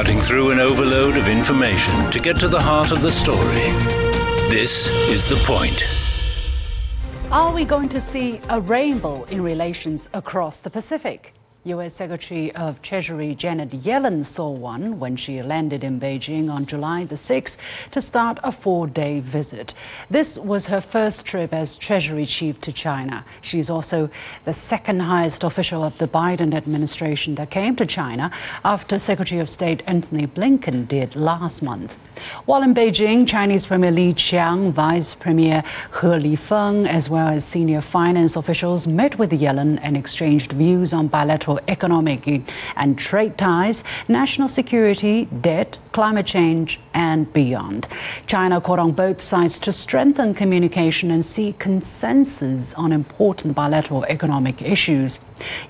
cutting through an overload of information to get to the heart of the story. This is The Point. Are we going to see a rainbow in relations across the Pacific? U.S. Secretary of Treasury Janet Yellen saw one when she landed in Beijing on July the 6th to start a four day visit. This was her first trip as Treasury Chief to China. She's also the second highest official of the Biden administration that came to China after Secretary of State Antony Blinken did last month. While in Beijing, Chinese Premier Li Qiang, Vice Premier He Lifeng, as well as senior finance officials met with Yellen and exchanged views on bilateral economic and trade ties, national security, debt, climate change, and beyond. China called on both sides to strengthen communication and seek consensus on important bilateral economic issues.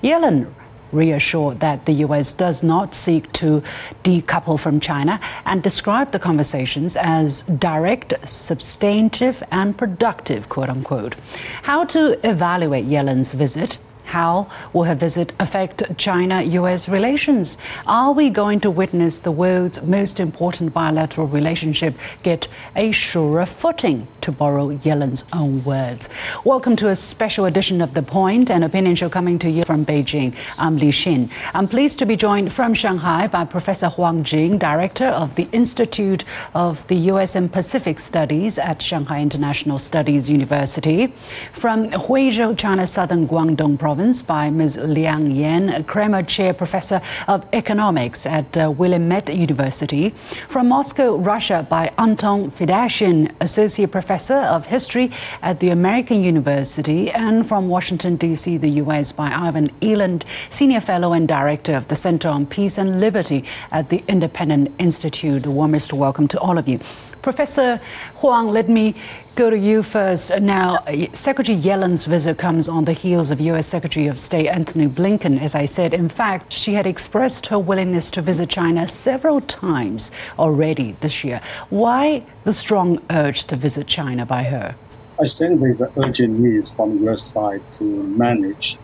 Yellen reassured that the U.S. does not seek to decouple from China and described the conversations as direct, substantive, and productive, quote unquote. How to evaluate Yellen's visit? How will her visit affect China US relations? Are we going to witness the world's most important bilateral relationship get a surer footing, to borrow Yellen's own words? Welcome to a special edition of The Point, an opinion show coming to you from Beijing. I'm Liu Xin. I'm pleased to be joined from Shanghai by Professor Huang Jing, Director of the Institute of the US and Pacific Studies at Shanghai International Studies University. From Huizhou, China Southern Guangdong Province by Ms. Liang Yan, Kremer Chair Professor of Economics at uh, Willamette University. From Moscow, Russia by Anton Fedyashin, Associate Professor of History at the American University. And from Washington, D.C., the U.S. by Ivan Eland, Senior Fellow and Director of the Center on Peace and Liberty at the Independent Institute. The warmest welcome to all of you. Professor Huang, let me go to you first. Now, Secretary Yellen's visit comes on the heels of U.S. Secretary of State Antony Blinken. As I said, in fact, she had expressed her willingness to visit China several times already this year. Why the strong urge to visit China by her? I think there's urgent need from the U.S. side to manage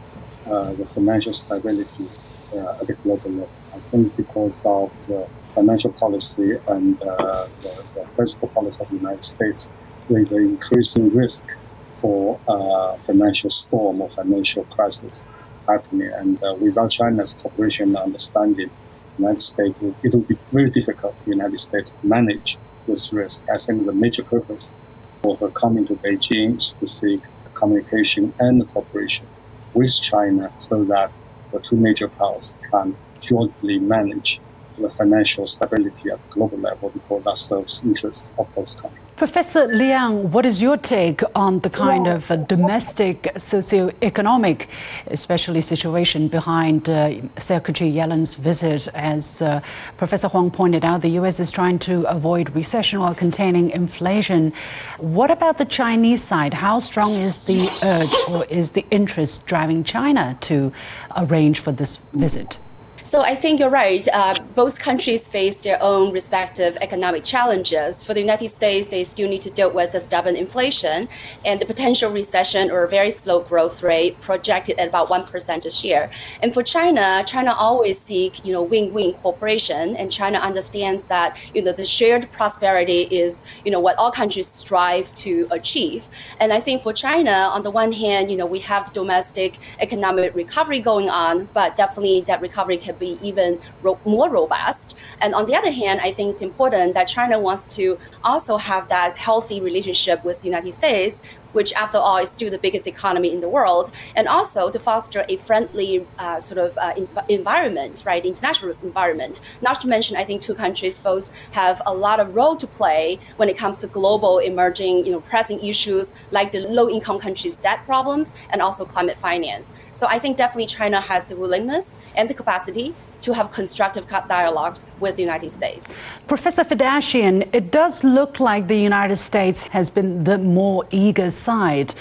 uh, the financial stability uh, at the global level. I think because of the financial policy and uh, the, the, fiscal policy of the United States, there is an increasing risk for uh, financial storm or financial crisis happening. And uh, without China's cooperation and understanding, United States, it will be very difficult for the United States to manage this risk. I think the major purpose for her coming to Beijing is to seek communication and cooperation with China so that the two major powers can jointly manage the financial stability at the global level because that serves interests of both countries. Professor Liang, what is your take on the kind of uh, domestic socio-economic, especially situation behind uh, Secretary Yellen's visit? As uh, Professor Huang pointed out, the U.S. is trying to avoid recession while containing inflation. What about the Chinese side? How strong is the urge or is the interest driving China to arrange for this visit? So I think you're right. Uh, both countries face their own respective economic challenges. For the United States, they still need to deal with the stubborn inflation and the potential recession or very slow growth rate projected at about 1% this year. And for China, China always seek, you know, win-win cooperation. And China understands that, you know, the shared prosperity is, you know, what all countries strive to achieve. And I think for China, on the one hand, you know, we have the domestic economic recovery going on, but definitely that recovery can be even ro- more robust. And on the other hand, I think it's important that China wants to also have that healthy relationship with the United States, which after all is still the biggest economy in the world, and also to foster a friendly uh, sort of uh, in- environment, right, international environment. Not to mention, I think two countries both have a lot of role to play when it comes to global emerging, you know, pressing issues like the low-income countries' debt problems and also climate finance. So I think definitely China has the willingness and the capacity to have constructive dialogues with the United States. Professor Fedyashin, it does look like the United States has been the more eager side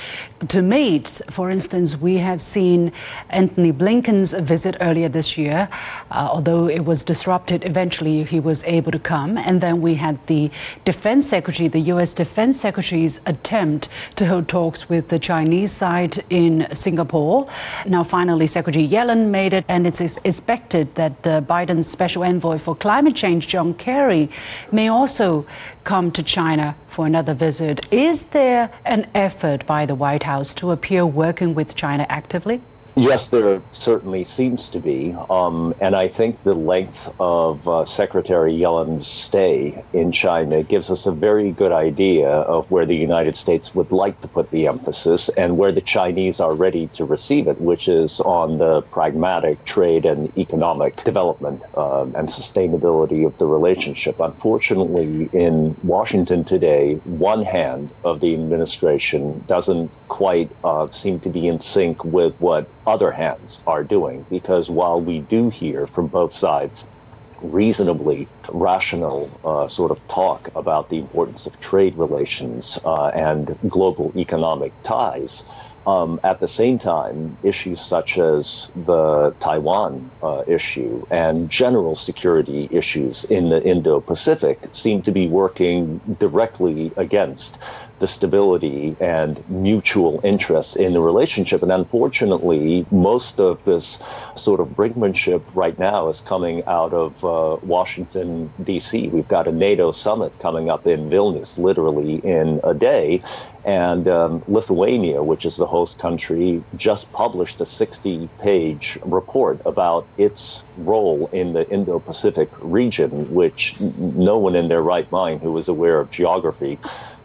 to meet. For instance, we have seen Antony Blinken's visit earlier this year, uh, although it was disrupted, eventually he was able to come. And then we had the Defense Secretary, the U.S. Defense Secretary's attempt to hold talks with the Chinese side in Singapore. Now, finally, Secretary Yellen made it, and it's expected that that Biden's special envoy for climate change, John Kerry, may also come to China for another visit. Is there an effort by the White House to appear working with China actively? Yes, there certainly seems to be. Um, and I think the length of uh, Secretary Yellen's stay in China gives us a very good idea of where the United States would like to put the emphasis and where the Chinese are ready to receive it, which is on the pragmatic trade and economic development uh, and sustainability of the relationship. Unfortunately, in Washington today, one hand of the administration doesn't quite uh, seem to be in sync with what other hands are doing. Because while we do hear from both sides reasonably rational uh, sort of talk about the importance of trade relations uh, and global economic ties, um, at the same time, issues such as the Taiwan uh, issue and general security issues in the Indo Pacific seem to be working directly against the stability and mutual interest in the relationship. And unfortunately, most of this sort of brinkmanship right now is coming out of uh, Washington, D.C. We've got a NATO summit coming up in Vilnius literally in a day. And um, Lithuania, which is the host country, just published a 60 page report about its role in the Indo Pacific region, which no one in their right mind who is aware of geography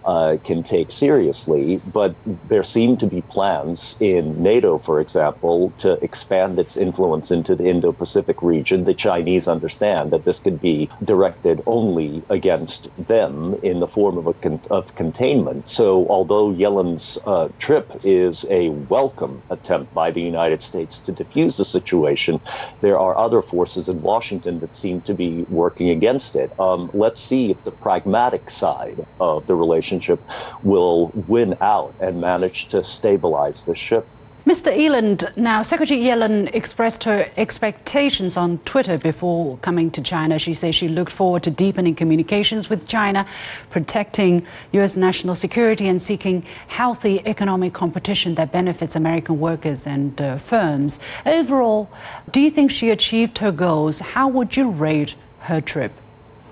uh, can take seriously. But there seem to be plans in NATO, for example, to expand its influence into the Indo Pacific region. The Chinese understand that this could be directed only against them in the form of, a con- of containment. So, although Yellen's uh, trip is a welcome attempt by the United States to diffuse the situation, there are other forces in Washington that seem to be working against it. Um, let's see if the pragmatic side of the relationship relationship will win out and manage to stabilize the ship. Mr. Eland, now Secretary Yellen expressed her expectations on Twitter before coming to China. She says she looked forward to deepening communications with China, protecting U.S. national security, and seeking healthy economic competition that benefits American workers and uh, firms. Overall, do you think she achieved her goals? How would you rate her trip?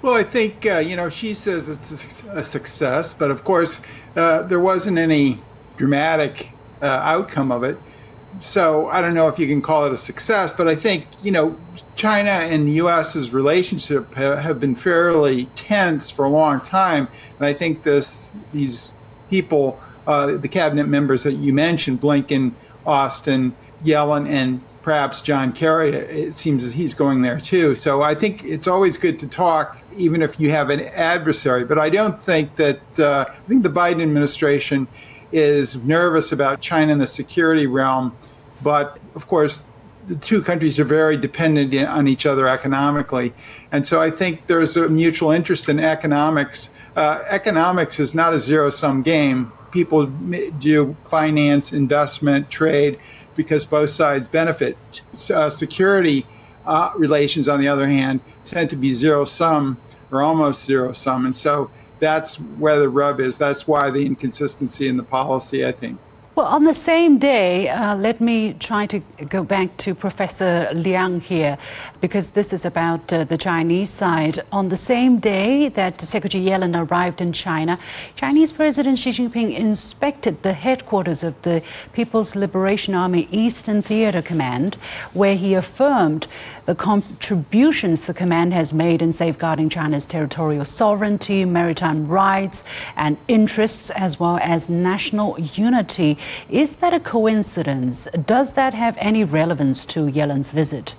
Well, I think, uh, you know, she says it's a success, but of course, uh, there wasn't any dramatic uh, outcome of it. So I don't know if you can call it a success, but I think, you know, China and the U.S.'s relationship have, been fairly tense for a long time. And I think this, these people, uh, the cabinet members that you mentioned, Blinken, Austin, Yellen, and perhaps John Kerry, it seems as he's going there too. So I think it's always good to talk, even if you have an adversary. But I don't think that, uh, I think the Biden administration is nervous about China in the security realm. But of course, the two countries are very dependent on each other economically. And so I think there's a mutual interest in economics. Uh, economics is not a zero sum game. People do finance, investment, trade because both sides benefit. Uh, security uh, relations, on the other hand, tend to be zero sum or almost zero sum. And so that's where the rub is. That's why the inconsistency in the policy, I think. Well, on the same day, uh, let me try to go back to Professor Liang here, because this is about uh, the Chinese side. On the same day that Secretary Yellen arrived in China, Chinese President Xi Jinping inspected the headquarters of the People's Liberation Army Eastern Theater Command, where he affirmed the contributions the command has made in safeguarding China's territorial sovereignty, maritime rights and interests, as well as national unity. Is that a coincidence? Does that have any relevance to Yellen's visit?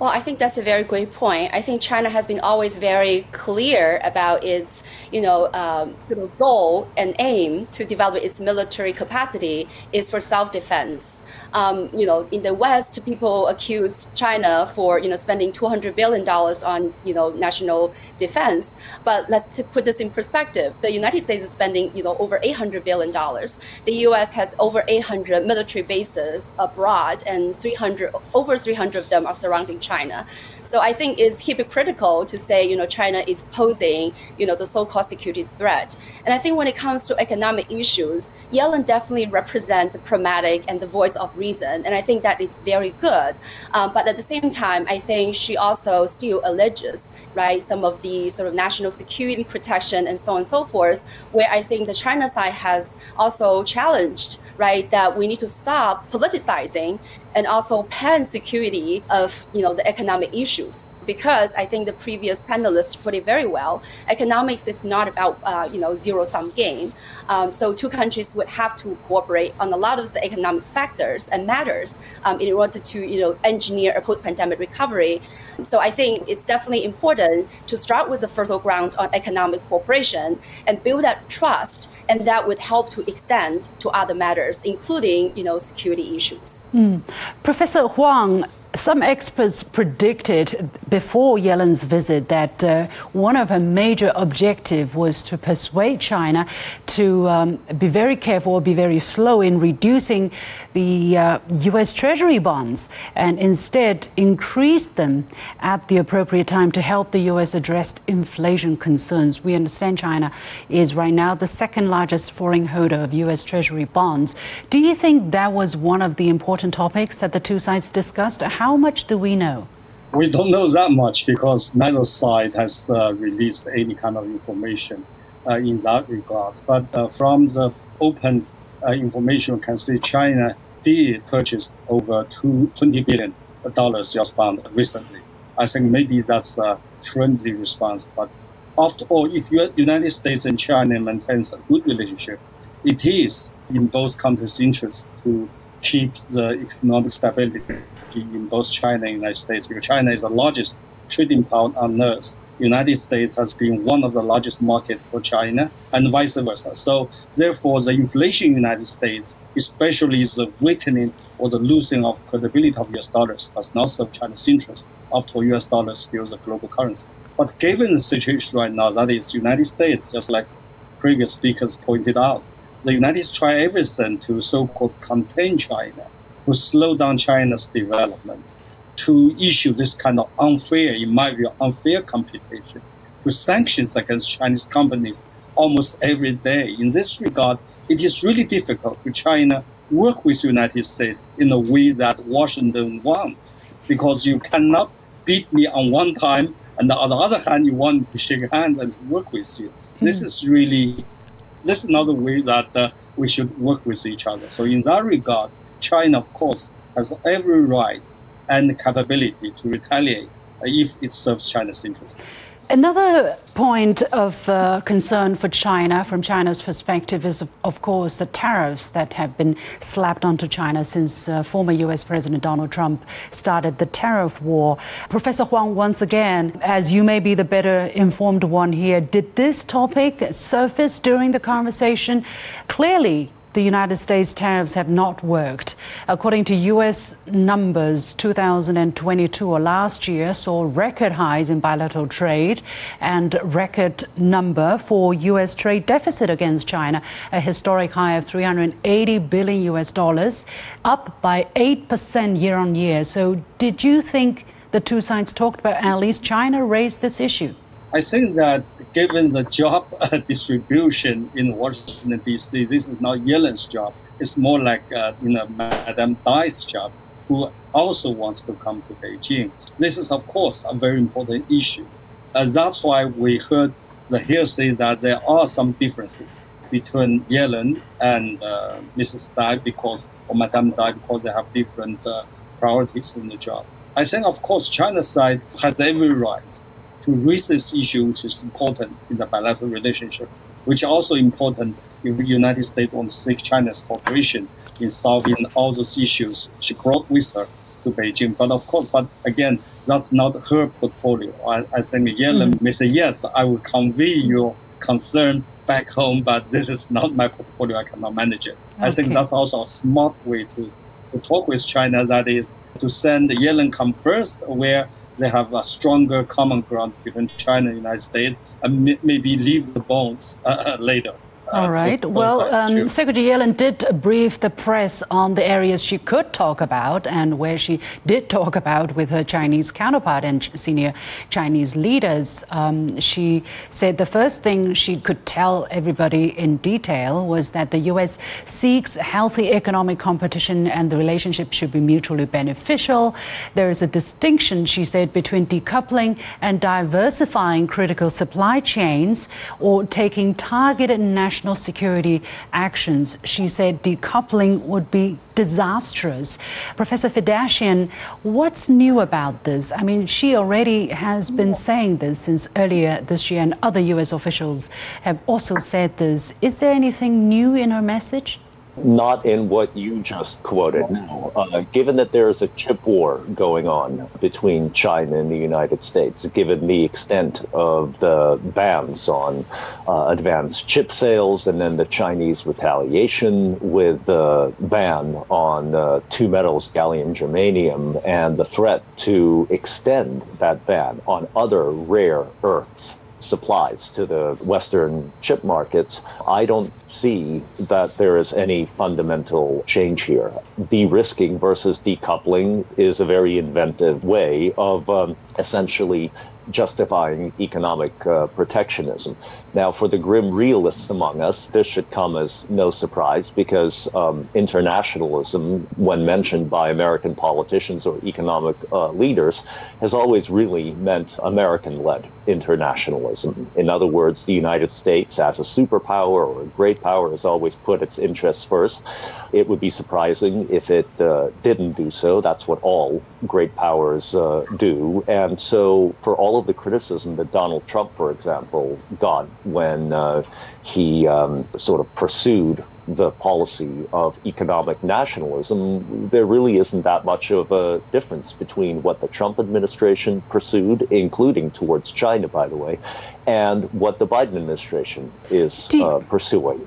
Well, I think that's a very great point. I think China has been always very clear about its, you know, um, sort of goal and aim to develop its military capacity is for self-defense. Um, you know, in the West, people accuse China for, you know, spending 200 billion dollars on, you know, national defense. But let's put this in perspective. The United States is spending, you know, over 800 billion dollars. The U.S. has over 800 military bases abroad, and 300, over 300 of them are surrounding China. So I think it's hypocritical to say, you know, China is posing, you know, the so-called security threat. And I think when it comes to economic issues, Yellen definitely represents the pragmatic and the voice of reason, and I think that it's very good. Um, but at the same time, I think she also still alleges, right, some of the sort of national security protection and so on and so forth, where I think the China side has also challenged, right, that we need to stop politicizing and also pan security of you know the economic issues because I think the previous panelists put it very well. Economics is not about uh, you know zero sum game. Um, so two countries would have to cooperate on a lot of the economic factors and matters um, in order to you know engineer a post pandemic recovery. So I think it's definitely important to start with the fertile ground on economic cooperation and build that trust and that would help to extend to other matters, including you know security issues. Mm. Professor Huang, some experts predicted before Yellen's visit that uh, one of her major objectives was to persuade China to um, be very careful or be very slow in reducing the uh, U.S. Treasury bonds and instead increase them at the appropriate time to help the U.S. address inflation concerns. We understand China is right now the second largest foreign holder of U.S. Treasury bonds. Do you think that was one of the important topics that the two sides discussed? how much do we know? We don't know that much because neither side has uh, released any kind of information uh, in that regard. But uh, from the open uh, information, can see China did purchase over two, $20 billion US bond recently. I think maybe that's a friendly response. But after all, if the United States and China maintains a good relationship, it is in both countries' interest to keep the economic stability in both China and United States because China is the largest trading power on earth. United States has been one of the largest market for China and vice versa. So therefore, the inflation in United States, especially the weakening or the losing of credibility of US dollars, does not serve China's interest. After US dollars still the global currency. But given the situation right now, that is United States, just like previous speakers pointed out, the United States try everything to so-called contain China to slow down China's development, to issue this kind of unfair, in my view, unfair competition, to sanctions against Chinese companies almost every day. In this regard, it is really difficult for China work with the United States in a way that Washington wants, because you cannot beat me on one time, and on the other hand, you want to shake hands and work with you. Mm. This is really, this is not the way that uh, we should work with each other. So in that regard, China, of course, has every right and the capability to retaliate if it serves China's interests. Another point of uh, concern for China, from China's perspective, is of, of, course the tariffs that have been slapped onto China since uh, former U.S. President Donald Trump started the tariff war. Professor Huang, once again, as you may be the better informed one here, did this topic surface during the conversation? Clearly, the United States tariffs have not worked. According to U.S. numbers, 2022 or last year saw record highs in bilateral trade and record number for U.S. trade deficit against China, a historic high of 380 billion U.S. dollars, up by 8% year on year. So, did you think the two sides talked about at least China raised this issue? I think that given the job distribution in Washington D.C., this is not Yellen's job. It's more like uh, you know Madame Dai's job, who also wants to come to Beijing. This is of course a very important issue. Uh, that's why we heard the hearsay that there are some differences between Yellen and uh, Mrs. Dai because or Madame Dai because they have different uh, priorities in the job. I think of course China's side has every right to raise this issue, which is important in the bilateral relationship, which is also important if the United States wants to seek China's cooperation in solving all those issues she brought with her to Beijing. But of course, but again, that's not her portfolio. I, I think Yellen mm. may say, yes, I will convey your concern back home, but this is not my portfolio. I cannot manage it. Okay. I think that's also a smart way to, to talk with China. That is to send Yellen come first, where they have a stronger common ground between China and United States, and maybe leave the bonds uh, later. All right. Well, um, Secretary Yellen did brief the press on the areas she could talk about and where she did talk about with her Chinese counterpart and senior Chinese leaders. Um, she said the first thing she could tell everybody in detail was that the U.S. seeks healthy economic competition and the relationship should be mutually beneficial. There is a distinction, she said, between decoupling and diversifying critical supply chains or taking targeted national national security actions. She said decoupling would be disastrous. Professor Fedyashin, what's new about this? I mean, she already has been saying this since earlier this year, and other U.S. officials have also said this. Is there anything new in her message? Not in what you just quoted. No. Uh, given that there is a chip war going on between China and the United States, given the extent of the bans on uh, advanced chip sales and then the Chinese retaliation with the ban on uh, two metals, gallium germanium, and the threat to extend that ban on other rare earths supplies to the Western chip markets, I don't see that there is any fundamental change here. De risking versus decoupling is a very inventive way of um, essentially justifying economic uh, protectionism. Now, for the grim realists among us, this should come as no surprise because um, internationalism, when mentioned by American politicians or economic uh, leaders, has always really meant American led internationalism. In other words, the United States, as a superpower or a great power, has always put its interests first. It would be surprising if it uh, didn't do so. That's what all great powers uh, do. And so, for all of the criticism that Donald Trump, for example, got when uh, he um, sort of pursued the policy of economic nationalism, there really isn't that much of a difference between what the Trump administration pursued, including towards China, by the way, and what the Biden administration is you, uh, pursuing.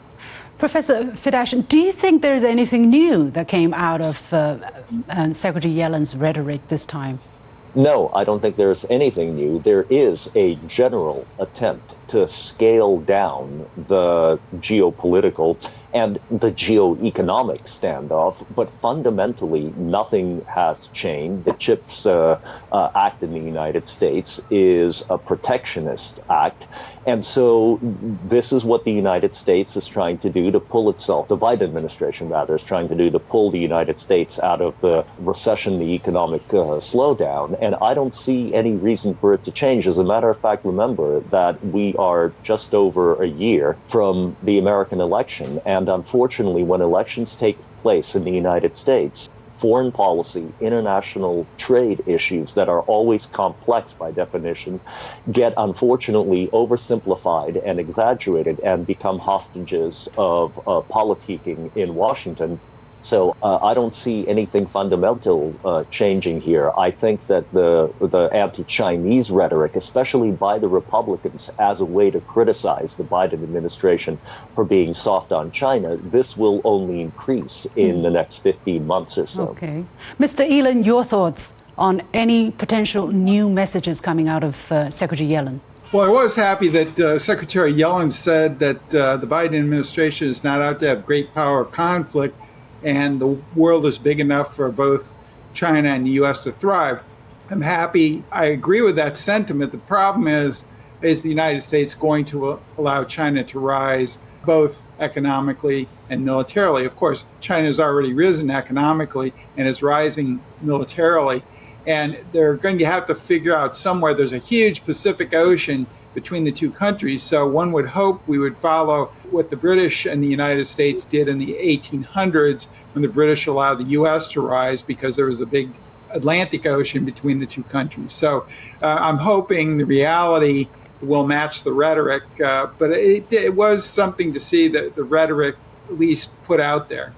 Professor Fedyashin, do you think there's anything new that came out of uh, uh, Secretary Yellen's rhetoric this time? No, I don't think there's anything new. There is a general attempt to scale down the geopolitical and the geoeconomic standoff, but fundamentally nothing has changed. The CHIPS uh, uh, Act in the United States is a protectionist act, and so this is what the United States is trying to do to pull itself, the Biden administration rather, is trying to do to pull the United States out of the recession, the economic uh, slowdown, and I don't see any reason for it to change. As a matter of fact, remember that we are just over a year from the American election, and and unfortunately, when elections take place in the United States, foreign policy, international trade issues that are always complex by definition get unfortunately oversimplified and exaggerated and become hostages of uh, politicking in Washington so uh, I don't see anything fundamental uh, changing here. I think that the the anti-Chinese rhetoric, especially by the Republicans, as a way to criticize the Biden administration for being soft on China, this will only increase in mm. the next 15 months or so. Okay, Mr. Eland, your thoughts on any potential new messages coming out of uh, Secretary Yellen? Well, I was happy that uh, Secretary Yellen said that uh, the Biden administration is not out to have great power conflict and the world is big enough for both China and the U.S. to thrive. I'm happy. I agree with that sentiment. The problem is, is the United States going to allow China to rise both economically and militarily? Of course, China has already risen economically and is rising militarily. And they're going to have to figure out somewhere there's a huge Pacific Ocean between the two countries. So one would hope we would follow what the British and the United States did in the 1800s when the British allowed the U.S. to rise because there was a big Atlantic Ocean between the two countries. So uh, I'm hoping the reality will match the rhetoric, uh, but it, it was something to see that the rhetoric at least put out there.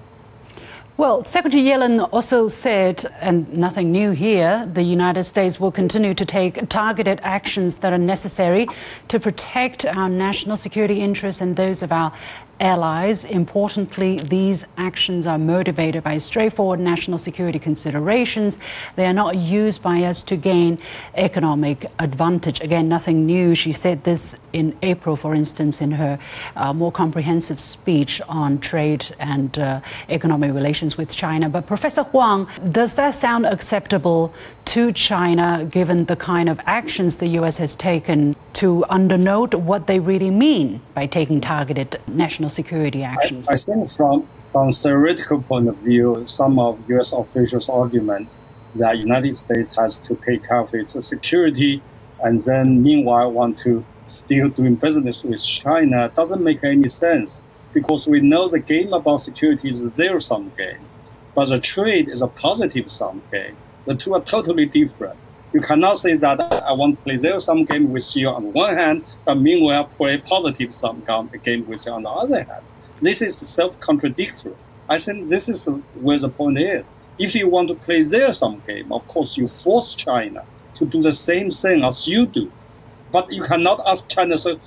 Well, Secretary Yellen also said, and nothing new here, the United States will continue to take targeted actions that are necessary to protect our national security interests and those of our allies. Importantly, these actions are motivated by straightforward national security considerations. They are not used by us to gain economic advantage. Again, nothing new. She said this in April, for instance, in her uh, more comprehensive speech on trade and uh, economic relations with China. But Professor Huang, does that sound acceptable to China given the kind of actions the U.S. has taken to undernote what they really mean by taking targeted national security actions? I, I think from from theoretical point of view, some of U.S. officials' argument that United States has to take care of its security, and then meanwhile want to still doing business with China doesn't make any sense because we know the game about security is a zero sum game, but the trade is a positive sum game. The two are totally different. You cannot say that I want to play zero sum game with you on one hand, but meanwhile play positive sum game with you on the other hand. This is self contradictory. I think this is where the point is. If you want to play zero sum game, of course you force China to do the same thing as you do. But you cannot ask China, so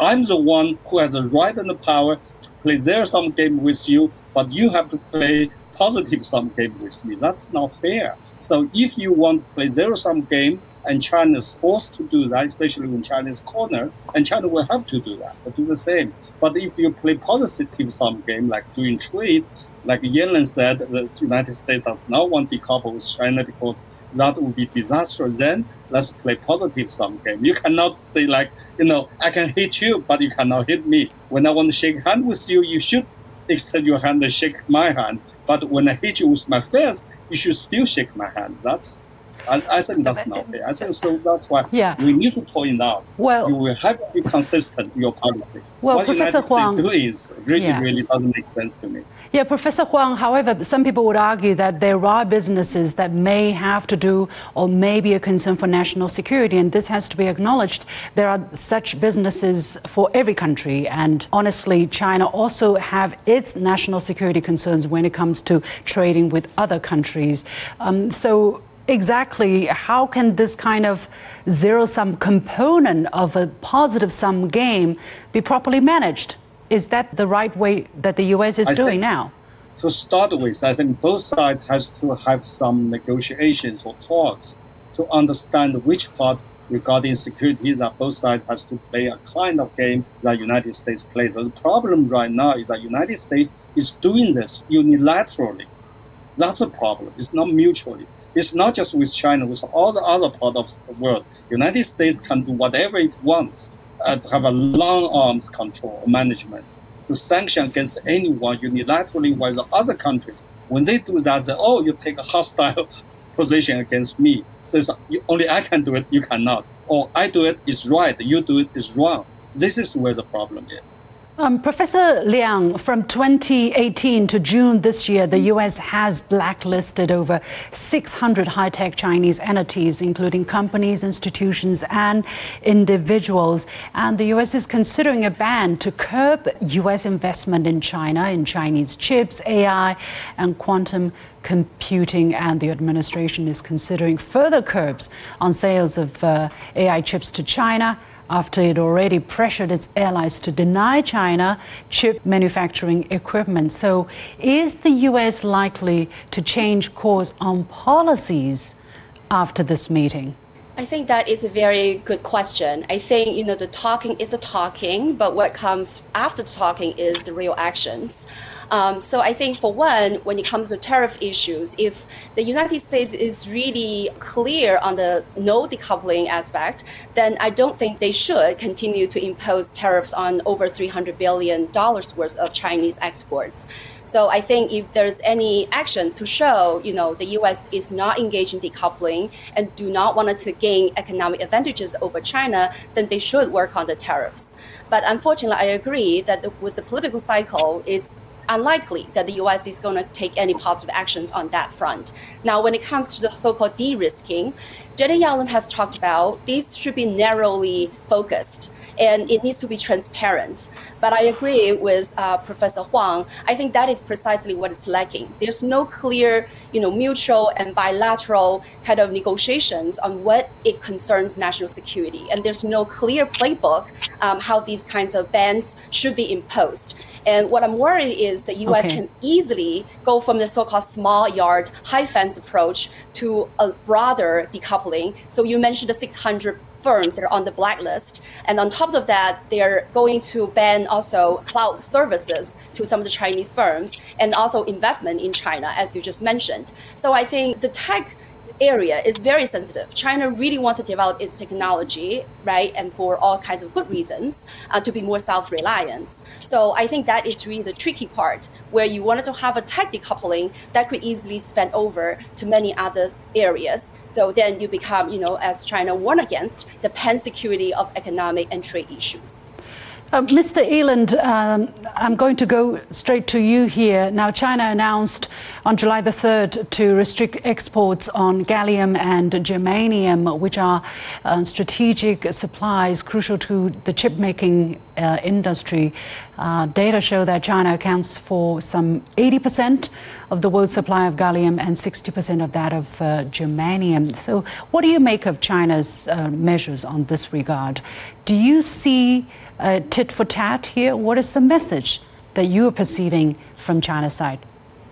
I'm the one who has the right and the power to play zero sum game with you, but you have to play positive sum game with me. That's not fair. So if you want to play zero sum game and China is forced to do that, especially when China is corner, and China will have to do that, but do the same. But if you play positive sum game like doing trade, like Yellen said, the United States does not want to decouple with China because that would be disastrous. Then let's play positive sum game. You cannot say like, you know, I can hit you, but you cannot hit me. When I want to shake hand with you, you should extend your hand and shake my hand. But when I hit you with my fist, you should still shake my hand. That's I, I think that's not fair. I think so. That's why yeah. we need to point out. Well, you will have to be consistent in your policy. Well, what Professor United Huang, States do is really, yeah. really doesn't make sense to me. Yeah, Professor Huang, however, some people would argue that there are businesses that may have to do or may be a concern for national security, and this has to be acknowledged. There are such businesses for every country, and honestly, China also have its national security concerns when it comes to trading with other countries. Um, so exactly how can this kind of zero sum component of a positive sum game be properly managed? Is that the right way that the U.S. is I doing now? To start with, I think both sides has to have some negotiations or talks to understand which part regarding security that both sides has to play a kind of game that United States plays. The problem right now is that United States is doing this unilaterally. That's a problem. It's not mutually. It's not just with China, with all the other part of the world. United States can do whatever it wants uh, to have a long arms control management to sanction against anyone unilaterally while the other countries, when they do that, they, oh, you take a hostile position against me. You, only I can do it, you cannot. Or I do it is right, you do it is wrong. This is where the problem is. Um, Professor Liang, from 2018 to June this year, the U.S. has blacklisted over 600 high tech Chinese entities, including companies, institutions, and individuals. And the U.S. is considering a ban to curb U.S. investment in China, in Chinese chips, AI, and quantum computing. And the administration is considering further curbs on sales of uh, AI chips to China after it already pressured its allies to deny China chip manufacturing equipment. So, is the U.S. likely to change course on policies after this meeting? I think that is a very good question. I think you know the talking is the talking, but what comes after the talking is the real actions. Um, so I think for one, when it comes to tariff issues, if the United States is really clear on the no decoupling aspect, then I don't think they should continue to impose tariffs on over 300 billion dollars worth of Chinese exports. So I think if there's any actions to show, you know, the U.S. is not engaged in decoupling and do not want to gain economic advantages over China, then they should work on the tariffs. But unfortunately, I agree that with the political cycle, it's unlikely that the US is going to take any positive actions on that front. Now, when it comes to the so called de risking, Janet Yellen has talked about these should be narrowly focused. and it needs to be transparent. But I agree with uh, Professor Huang. I think that is precisely what is lacking. There's no clear, you know, mutual and bilateral kind of negotiations on what it concerns national security, and there's no clear playbook um, how these kinds of bans should be imposed. And what I'm worried is the U.S. Okay. can easily go from the so-called small yard, high fence approach to a broader decoupling. So you mentioned the 600 firms that are on the blacklist. And on top of that, they're going to ban also cloud services to some of the Chinese firms and also investment in China, as you just mentioned. So I think the tech area is very sensitive. China really wants to develop its technology, right, and for all kinds of good reasons, uh, to be more self-reliant. So I think that is really the tricky part, where you wanted to have a tech decoupling that could easily span over to many other areas. So then you become, you know, as China warned against, the pan security of economic and trade issues. Uh, Mr. Eland, um, I'm going to go straight to you here. Now, China announced on July the 3rd to restrict exports on gallium and germanium, which are uh, strategic supplies crucial to the chip making uh, industry. Uh, data show that China accounts for some 80% of the world's supply of gallium and 60% of that of uh, germanium. So, what do you make of China's uh, measures on this regard? Do you see uh, tit for tat here? What is the message that you are perceiving from China's side?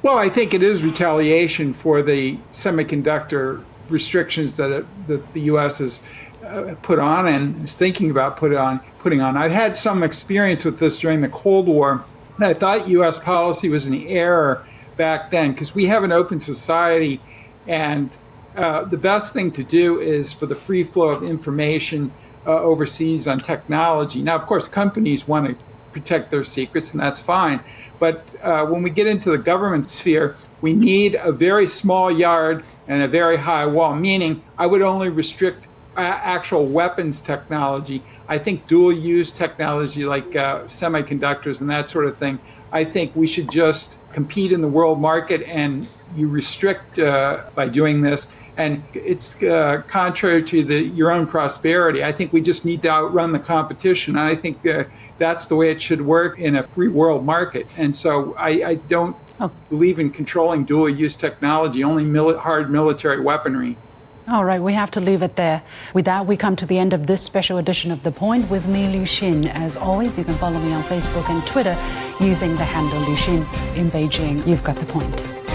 Well, I think it is retaliation for the semiconductor restrictions that, it, that the U.S. has uh, put on and is thinking about put on, putting on. I've had some experience with this during the Cold War, and I thought U.S. policy was an error back then because we have an open society, and uh, the best thing to do is for the free flow of information uh, overseas on technology. Now, of course, companies want to protect their secrets, and that's fine. But uh, when we get into the government sphere, we need a very small yard and a very high wall, meaning I would only restrict uh, actual weapons technology. I think dual use technology like uh, semiconductors and that sort of thing. I think we should just compete in the world market and you restrict uh, by doing this and it's uh, contrary to the, your own prosperity. I think we just need to outrun the competition. And I think uh, that's the way it should work in a free world market. And so I, I don't Oh. believe in controlling dual use technology, only mili- hard military weaponry. All right, we have to leave it there. With that, we come to the end of this special edition of The Point with me, Liu Xin. As always, you can follow me on Facebook and Twitter using the handle Liu Xin in Beijing. You've got the point.